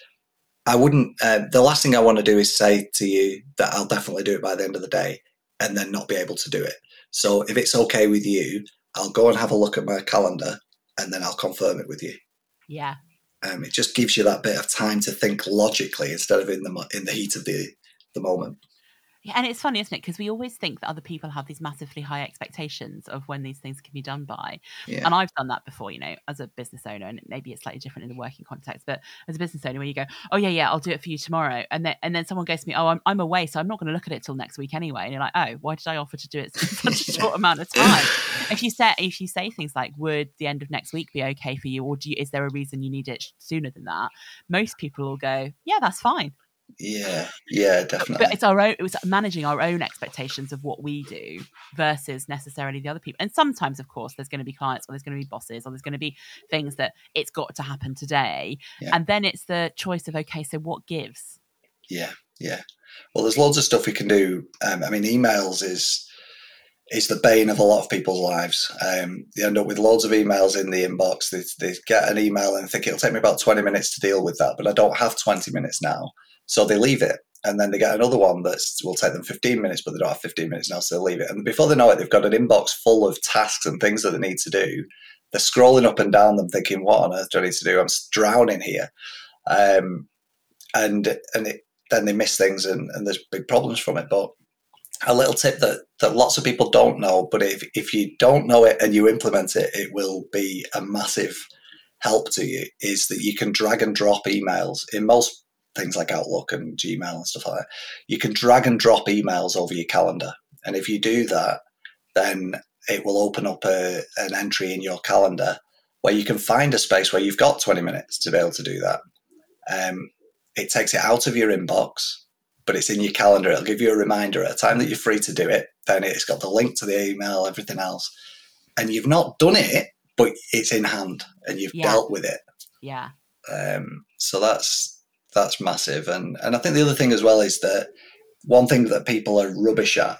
I wouldn't, uh, the last thing I want to do is say to you that I'll definitely do it by the end of the day and then not be able to do it. So if it's okay with you, I'll go and have a look at my calendar and then I'll confirm it with you. yeah Um, it just gives you that bit of time to think logically instead of in the in the heat of the the moment. Yeah, and it's funny, isn't it? Because we always think that other people have these massively high expectations of when these things can be done by. Yeah, And I've done that before, you know, as a business owner, and maybe it's slightly different in the working context. But as a business owner, when you go, "Oh yeah, yeah, I'll do it for you tomorrow," and then and then someone goes to me, "Oh, I'm, I'm away, so I'm not going to look at it till next week anyway," and you're like, "Oh, why did I offer to do it in such a short amount of time?" If you say if you say things like, "Would the end of next week be okay for you?" or "Do you, is there a reason you need it sooner than that?" Most people will go, "Yeah, that's fine." Yeah, yeah, definitely. but it's our own it was managing our own expectations of what we do versus necessarily the other people and sometimes of course there's going to be clients or there's going to be bosses or there's going to be things that it's got to happen today Yeah. and then it's the choice of okay so what gives Yeah, yeah. Well, there's loads of stuff we can do. Um, I mean, emails is is the bane of a lot of people's lives. Um, they end up with loads of emails in the inbox. They, they get an email and think it'll take me about 20 minutes to deal with that, but I don't have 20 minutes now. So they leave it. And then they get another one that will take them 15 minutes, but they don't have 15 minutes now, so they leave it. And before they know it, they've got an inbox full of tasks and things that they need to do. They're scrolling up and down them, thinking, "What on earth do I need to do? I'm drowning here." Um, and and it, then they miss things and, and there's big problems from it. But a little tip that, that lots of people don't know, but if, if you don't know it and you implement it, it will be a massive help to you, is that you can drag and drop emails in most things like Outlook and Gmail and stuff like that. You can drag and drop emails over your calendar. And if you do that, then it will open up a, an entry in your calendar where you can find a space where you've got 20 minutes to be able to do that. Um, it takes it out of your inbox, but it's in your calendar. It'll give you a reminder at a time that you're free to do it. Then it's got the link to the email, everything else. And you've not done it, but it's in hand and you've Yeah. dealt with it. yeah Um, so that's that's massive. And and I think the other thing as well is that one thing that people are rubbish at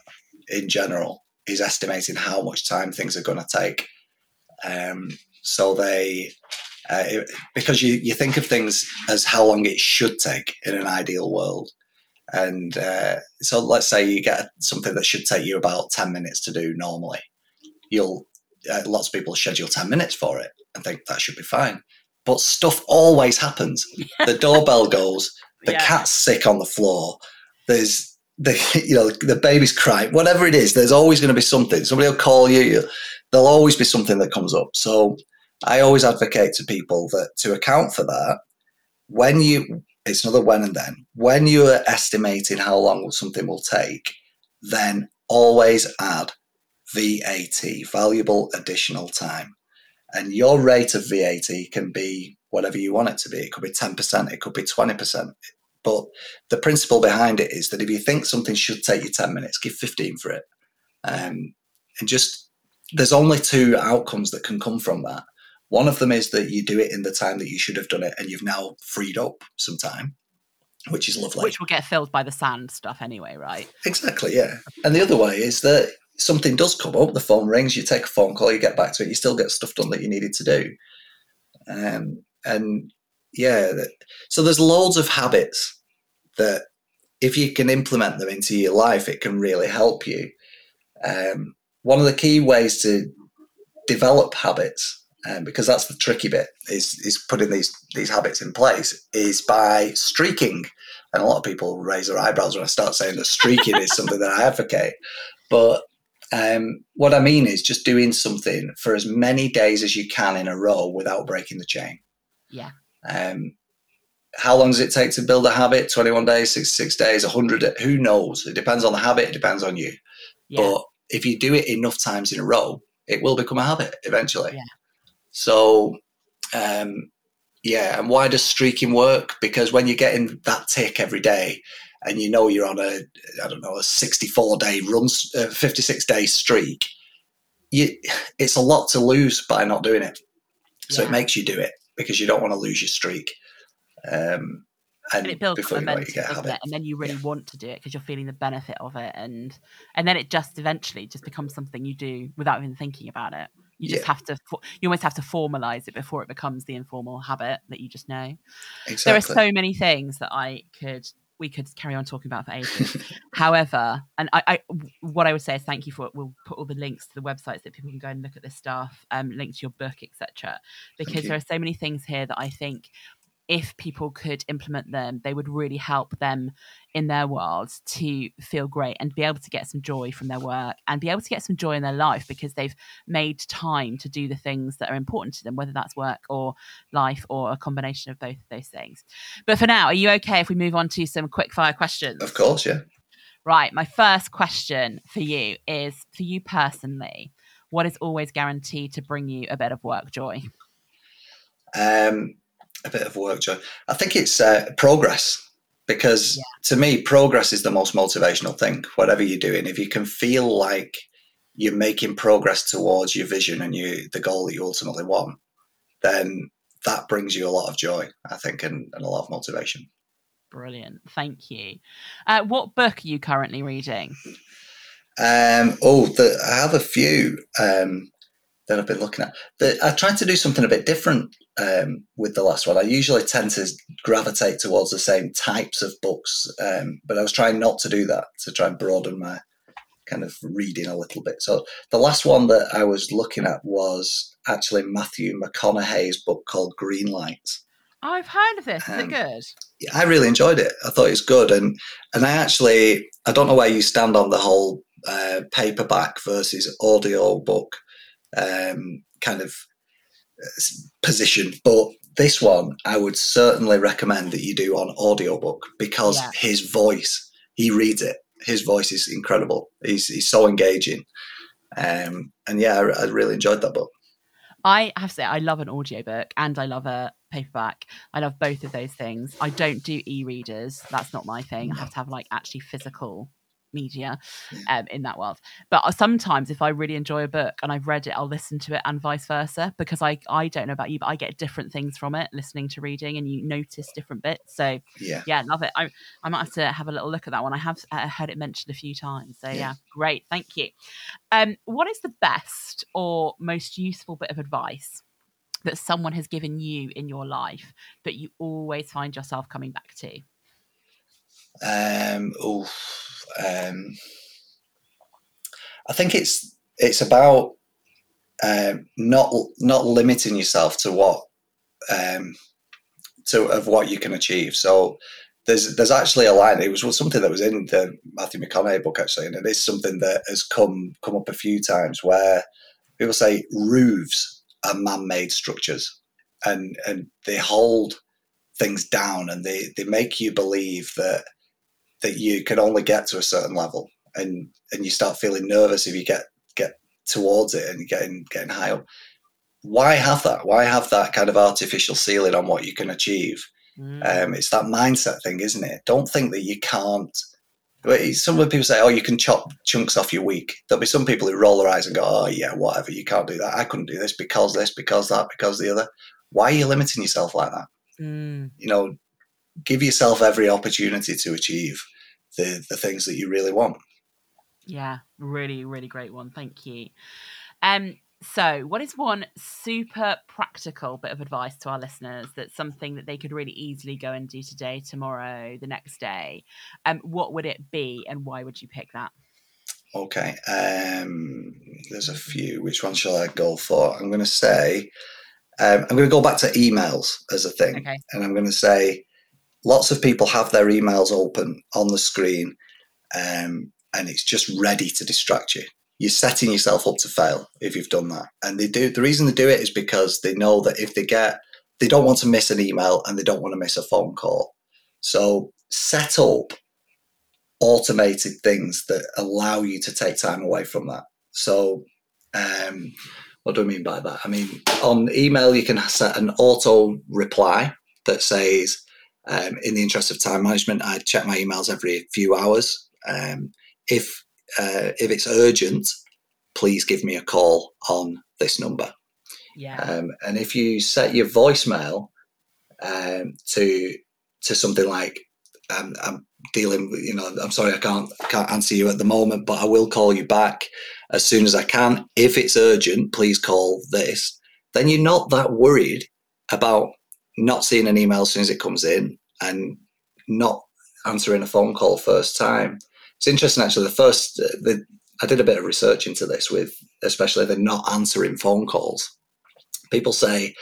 in general is estimating how much time things are going to take. Um, so they uh, it- because you, you think of things as how long it should take in an ideal world. And uh, so let's say you get something that should take you about 10 minutes to do normally. You'll, uh, lots of people schedule 10 minutes for it and think that should be fine. But stuff always happens. The doorbell goes, the Yeah. cat's sick on the floor. There's the you know the baby's crying. Whatever it is, there's always going to be something. Somebody will call you. There'll always be something that comes up. So I always advocate to people that to account for that, when you it's another when and then when you are estimating how long something will take, then always add VAT, valuable additional time. And your rate of VAT can be whatever you want it to be. It could be 10%, it could be 20%. But the principle behind it is that if you think something should take you 10 minutes, give 15 for it. Um, and just, there's only two outcomes that can come from that. One of them is that you do it in the time that you should have done it and you've now freed up some time, which is lovely. which will get filled by the sand stuff anyway right Exactly, yeah. And the other way is that something does come up, the phone rings, you take a phone call, you get back to it, you still get stuff done that you needed to do. Um, and yeah, so there's loads of habits that if you can implement them into your life, it can really help you. Um, one of the key ways to develop habits, um, because that's the tricky bit is is putting these these habits in place is by streaking. And a lot of people raise their eyebrows when I start saying that streaking is something that I advocate. But um, what I mean is just doing something for as many days as you can in a row without breaking the chain. Yeah. Um, how long does it take to build a habit? 21 days, six, six days, 100? Who knows? It depends on the habit, it depends on you. Yeah. But if you do it enough times in a row, it will become a habit eventually. Yeah. So, um, yeah. And why does streaking work? Because when you're getting that tick every day and you know you're on a, I don't know, a 64 day run, uh, 56 day streak, you, it's a lot to lose by not doing it. So Yeah. it makes you do it because you don't want to lose your streak. Um, and, and it builds before you know it, you get doesn't habit. it? And then you really want to do it because you're feeling the benefit of it, and and then it just eventually just becomes something you do without even thinking about it. You just Yeah. have to, you almost have to formalize it before it becomes the informal habit that you just know. Exactly. There are so many things that I could we could carry on talking about for ages. However, and I, I what I would say is thank you for it. We'll put all the links to the websites that people can go and look at this stuff, um, links to your book, etc. Because you. there are so many things here that I think if people could implement them, they would really help them in their world to feel great and be able to get some joy from their work and be able to get some joy in their life because they've made time to do the things that are important to them, whether that's work or life or a combination of both of those things. But for now, are you okay if we move on to some quick fire questions? of course, yeah. Right. My first question for you is for you personally, what is always guaranteed to bring you a bit of work joy? Um, a bit of work joy. I think it's uh, progress because Yeah. to me, progress is the most motivational thing. Whatever you're doing, if you can feel like you're making progress towards your vision and you the goal that you ultimately want, then that brings you a lot of joy, I think, and, and a lot of motivation. Brilliant. Thank you. Uh, what book are you currently reading? Um, oh, the, I have a few um, that I've been looking at. The, I tried to do something a bit different um, with the last one. I usually tend to gravitate towards the same types of books, um, but I was trying not to do that to try and broaden my kind of reading a little bit. So the last one that I was looking at was actually Matthew McConaughey's book called Green Lights. I've heard of this. Is it Um, good? Yeah, I really enjoyed it. I thought it was good, and and I actually I don't know where you stand on the whole uh, paperback versus audio book um, kind of uh, position, but this one I would certainly recommend that you do on audiobook because Yeah. his voice, he reads it. His voice is incredible. He's he's so engaging, um, and yeah, I, I really enjoyed that book. I have to say, I love an audiobook and I love a paperback. I love both of those things. I don't do e readers. That's not my thing. I have to have like actually physical media um, in that world. But uh, sometimes if I really enjoy a book and I've read it, I'll listen to it and vice versa because I, I don't know about you, but I get different things from it listening to reading and you notice different bits. So Yeah, yeah, love it. I, I might have to have a little look at that one. I have uh, heard it mentioned a few times. So yeah, Yeah. great. Thank you. Um, what is the best or most useful bit of advice that someone has given you in your life that you always find yourself coming back to? Um, oof, um, I think it's it's about um, not not limiting yourself to what um, to of what you can achieve. So there's there's actually a line. It was something that was in the Matthew McConaughey book actually, and it is something that has come come up a few times where people say roofs are man-made structures, and and they hold things down and they they make you believe that that you can only get to a certain level and and you start feeling nervous if you get get towards it and you're getting getting high up. Why have that? Why have that kind of artificial ceiling on what you can achieve? Mm. um, it's that mindset thing isn't it? Don't think that you can't some people say oh you can chop chunks off your week. There'll be some people who roll their eyes and go oh yeah whatever you can't do that. I couldn't do this because this because that because the other. Why are you limiting yourself like that? Mm. you know, give yourself every opportunity to achieve the the things that you really want. Yeah, really, really great one. Thank you. Um, so what is one super practical bit of advice to our listeners that's something that they could really easily go and do today, tomorrow, the next day? Um, what would it be and why would you pick that? Okay. Um, there's a few. Which one shall I go for? I'm going to say, um, I'm going to go back to emails as a thing. Okay. And I'm going to say, lots of people have their emails open on the screen um, and it's just ready to distract you. You're setting yourself up to fail if you've done that. And they do the reason they do it is because they know that if they get they don't want to miss an email and they don't want to miss a phone call. So set up automated things that allow you to take time away from that. So um, what do I mean by that? I mean on email you can set an auto reply that says um, in the interest of time management, I check my emails every few hours. Um, if uh, if it's urgent, please give me a call on this number. Yeah. Um, and if you set your voicemail um, to to something like um, I'm dealing with, you know, I'm sorry I can't can't answer you at the moment, but I will call you back as soon as I can. If it's urgent, please call this. Then you're not that worried about not seeing an email as soon as it comes in and not answering a phone call first time. It's interesting actually. The first, the, I did a bit of research into this with, especially the not answering phone calls. People say,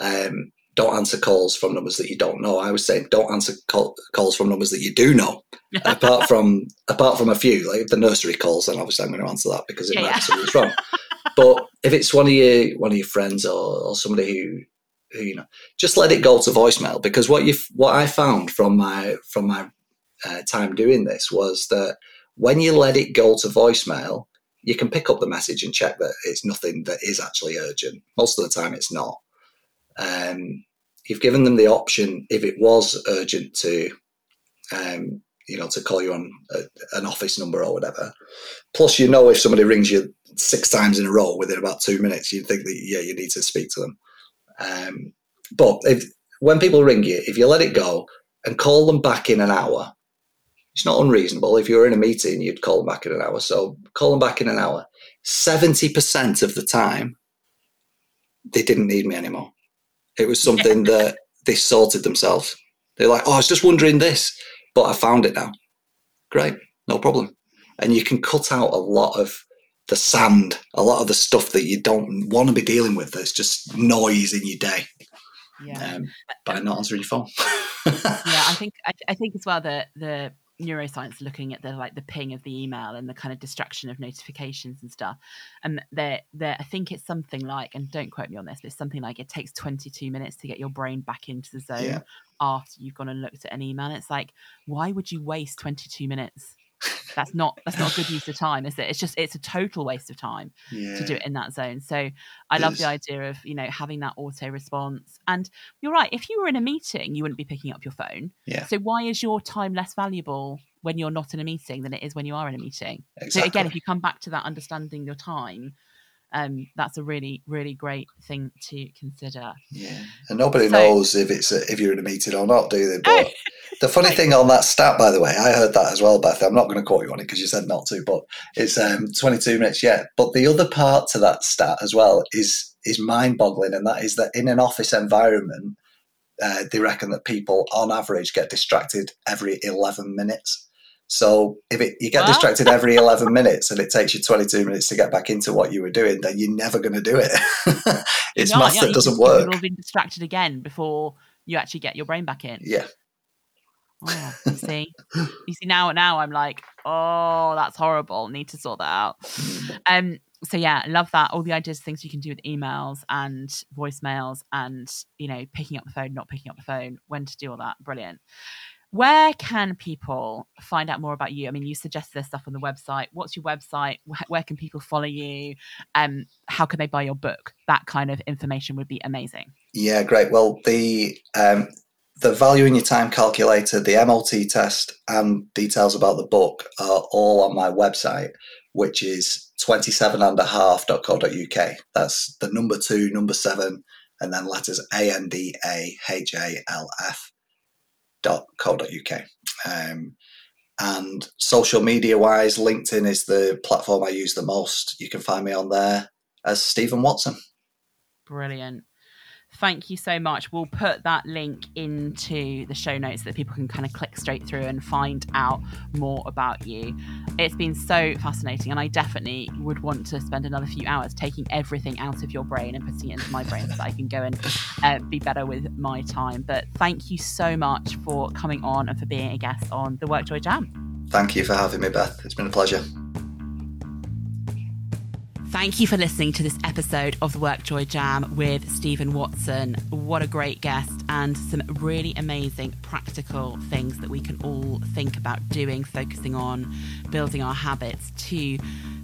um, don't answer calls from numbers that you don't know. I was saying don't answer call, calls from numbers that you do know. apart from apart from a few, like the nursery calls, then obviously I'm going to answer that because it Yeah, might yeah. wrong. But if it's one of your one of your friends or, or somebody who you know, just let it go to voicemail because what you what I found from my from my uh, time doing this was that when you let it go to voicemail, you can pick up the message and check that it's nothing that is actually urgent. Most of the time, it's not. Um, you've given them the option if it was urgent to, um, you know, to call you on a, an office number or whatever. Plus, you know, if somebody rings you six times in a row within about two minutes, you think that yeah, you need to speak to them. Um, but if when people ring you, if you let it go and call them back in an hour, it's not unreasonable. If you were in a meeting, you'd call them back in an hour. So call them back in an hour. Seventy percent of the time, they didn't need me anymore. It was something that they sorted themselves. They're like, "Oh, I was just wondering this, but I found it now." Great, no problem. And you can cut out a lot of the sand, a lot of the stuff that you don't want to be dealing with. That's just noise in your day Yeah. um, by not answering your phone. yeah, I think I, I think as well the the neuroscience looking at the like the ping of the email and the kind of distraction of notifications and stuff, and there there I think it's something like and don't quote me on this, but it's something like it takes twenty two minutes to get your brain back into the zone Yeah. after you've gone and looked at an email. It's like why would you waste twenty two minutes? That's not that's not a good use of time, is it? It's just it's a total waste of time yeah. to do it in that zone. So I love the idea of, you know, having that auto response. And you're right, if you were in a meeting, you wouldn't be picking up your phone. Yeah. So why is your time less valuable when you're not in a meeting than it is when you are in a meeting? Exactly. So again, if you come back to that understanding your time, um, that's a really, really great thing to consider. Yeah, and nobody So- knows if it's a, if you're in a meeting or not, do they? But the funny thing on that stat, by the way, I heard that as well, Beth. I'm not going to quote you on it because you said not to, but it's um, 22 minutes yet. But the other part to that stat as well is is mind-boggling, and that is that in an office environment, uh, they reckon that people on average get distracted every 11 minutes. So if it, you get distracted every 11 minutes and it takes you 22 minutes to get back into what you were doing, then you're never going to do it. it's You're not, math yeah, that you doesn't work. you all been distracted again before you actually get your brain back in. Yeah. Oh, you see, you see now. Now I'm like, oh, that's horrible. Need to sort that out. Um. So yeah, I love that. All the ideas, things you can do with emails and voicemails, and you know, picking up the phone, not picking up the phone, when to do all that. Brilliant. Where can people find out more about you? I mean, you suggested there's stuff on the website. What's your website? Where can people follow you? Um, how can they buy your book? That kind of information would be amazing. Yeah, great. Well, the um, the value in your time calculator, the MOT test, and details about the book are all on my website, which is 27andahalf.co.uk. That's the number two, number seven, and then letters A N D A H A L F dot co.uk. Um, and social media wise, LinkedIn is the platform I use the most. You can find me on there as Stephen Watson. Brilliant. Thank you so much. We'll put that link into the show notes so that people can kind of click straight through and find out more about you. It's been so fascinating, and I definitely would want to spend another few hours taking everything out of your brain and putting it into my brain so that I can go and uh, be better with my time. But thank you so much for coming on and for being a guest on the Workjoy Jam. Thank you for having me, Beth. It's been a pleasure. Thank you for listening to this episode of the Workjoy Jam with Stephen Watson. What a great guest, and some really amazing practical things that we can all think about doing, focusing on, building our habits to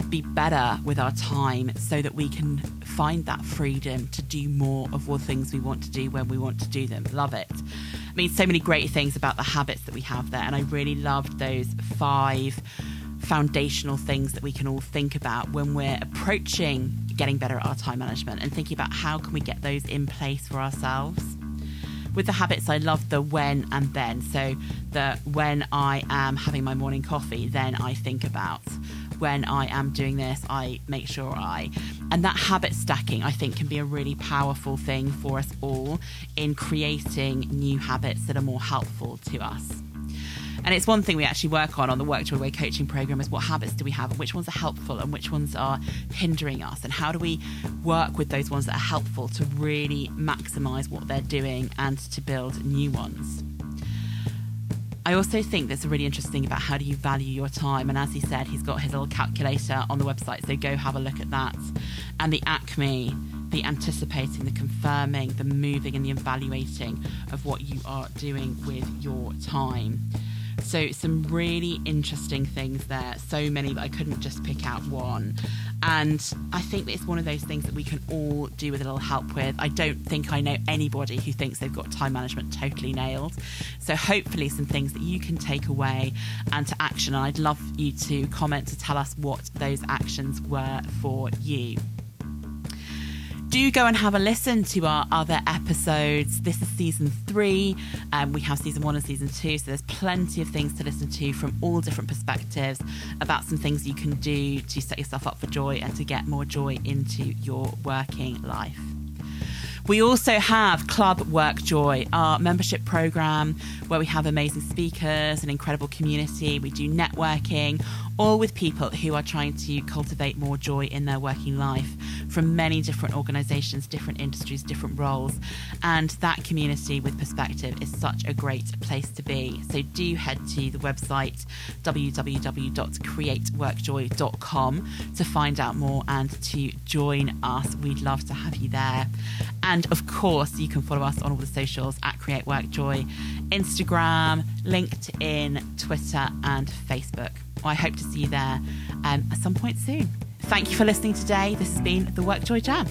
be better with our time so that we can find that freedom to do more of what things we want to do when we want to do them. Love it. I mean, so many great things about the habits that we have there, and I really loved those five foundational things that we can all think about when we're approaching getting better at our time management and thinking about how can we get those in place for ourselves. With the habits i love the when and then. So the when i am having my morning coffee then i think about when i am doing this i make sure i. And that habit stacking i think can be a really powerful thing for us all in creating new habits that are more helpful to us and it's one thing we actually work on on the Work Joy Way coaching program is what habits do we have and which ones are helpful and which ones are hindering us and how do we work with those ones that are helpful to really maximize what they're doing and to build new ones. I also think that's a really interesting about how do you value your time. And as he said, he's got his little calculator on the website, so go have a look at that. And the ACME, the anticipating, the confirming, the moving, and the evaluating of what you are doing with your time. So, some really interesting things there. So many that I couldn't just pick out one. And I think it's one of those things that we can all do with a little help with. I don't think I know anybody who thinks they've got time management totally nailed. So, hopefully, some things that you can take away and to action. And I'd love you to comment to tell us what those actions were for you do go and have a listen to our other episodes. This is season three. Um, we have season one and season two, so there's plenty of things to listen to from all different perspectives about some things you can do to set yourself up for joy and to get more joy into your working life. We also have Club Work Joy, our membership program where we have amazing speakers, an incredible community. We do networking, all with people who are trying to cultivate more joy in their working life from many different organizations, different industries, different roles. And that community with perspective is such a great place to be. So do head to the website www.createworkjoy.com to find out more and to join us. We'd love to have you there. And of course, you can follow us on all the socials at Create Work Joy Instagram, LinkedIn, Twitter, and Facebook. I hope to see you there um, at some point soon. Thank you for listening today. This has been the Workjoy Jam.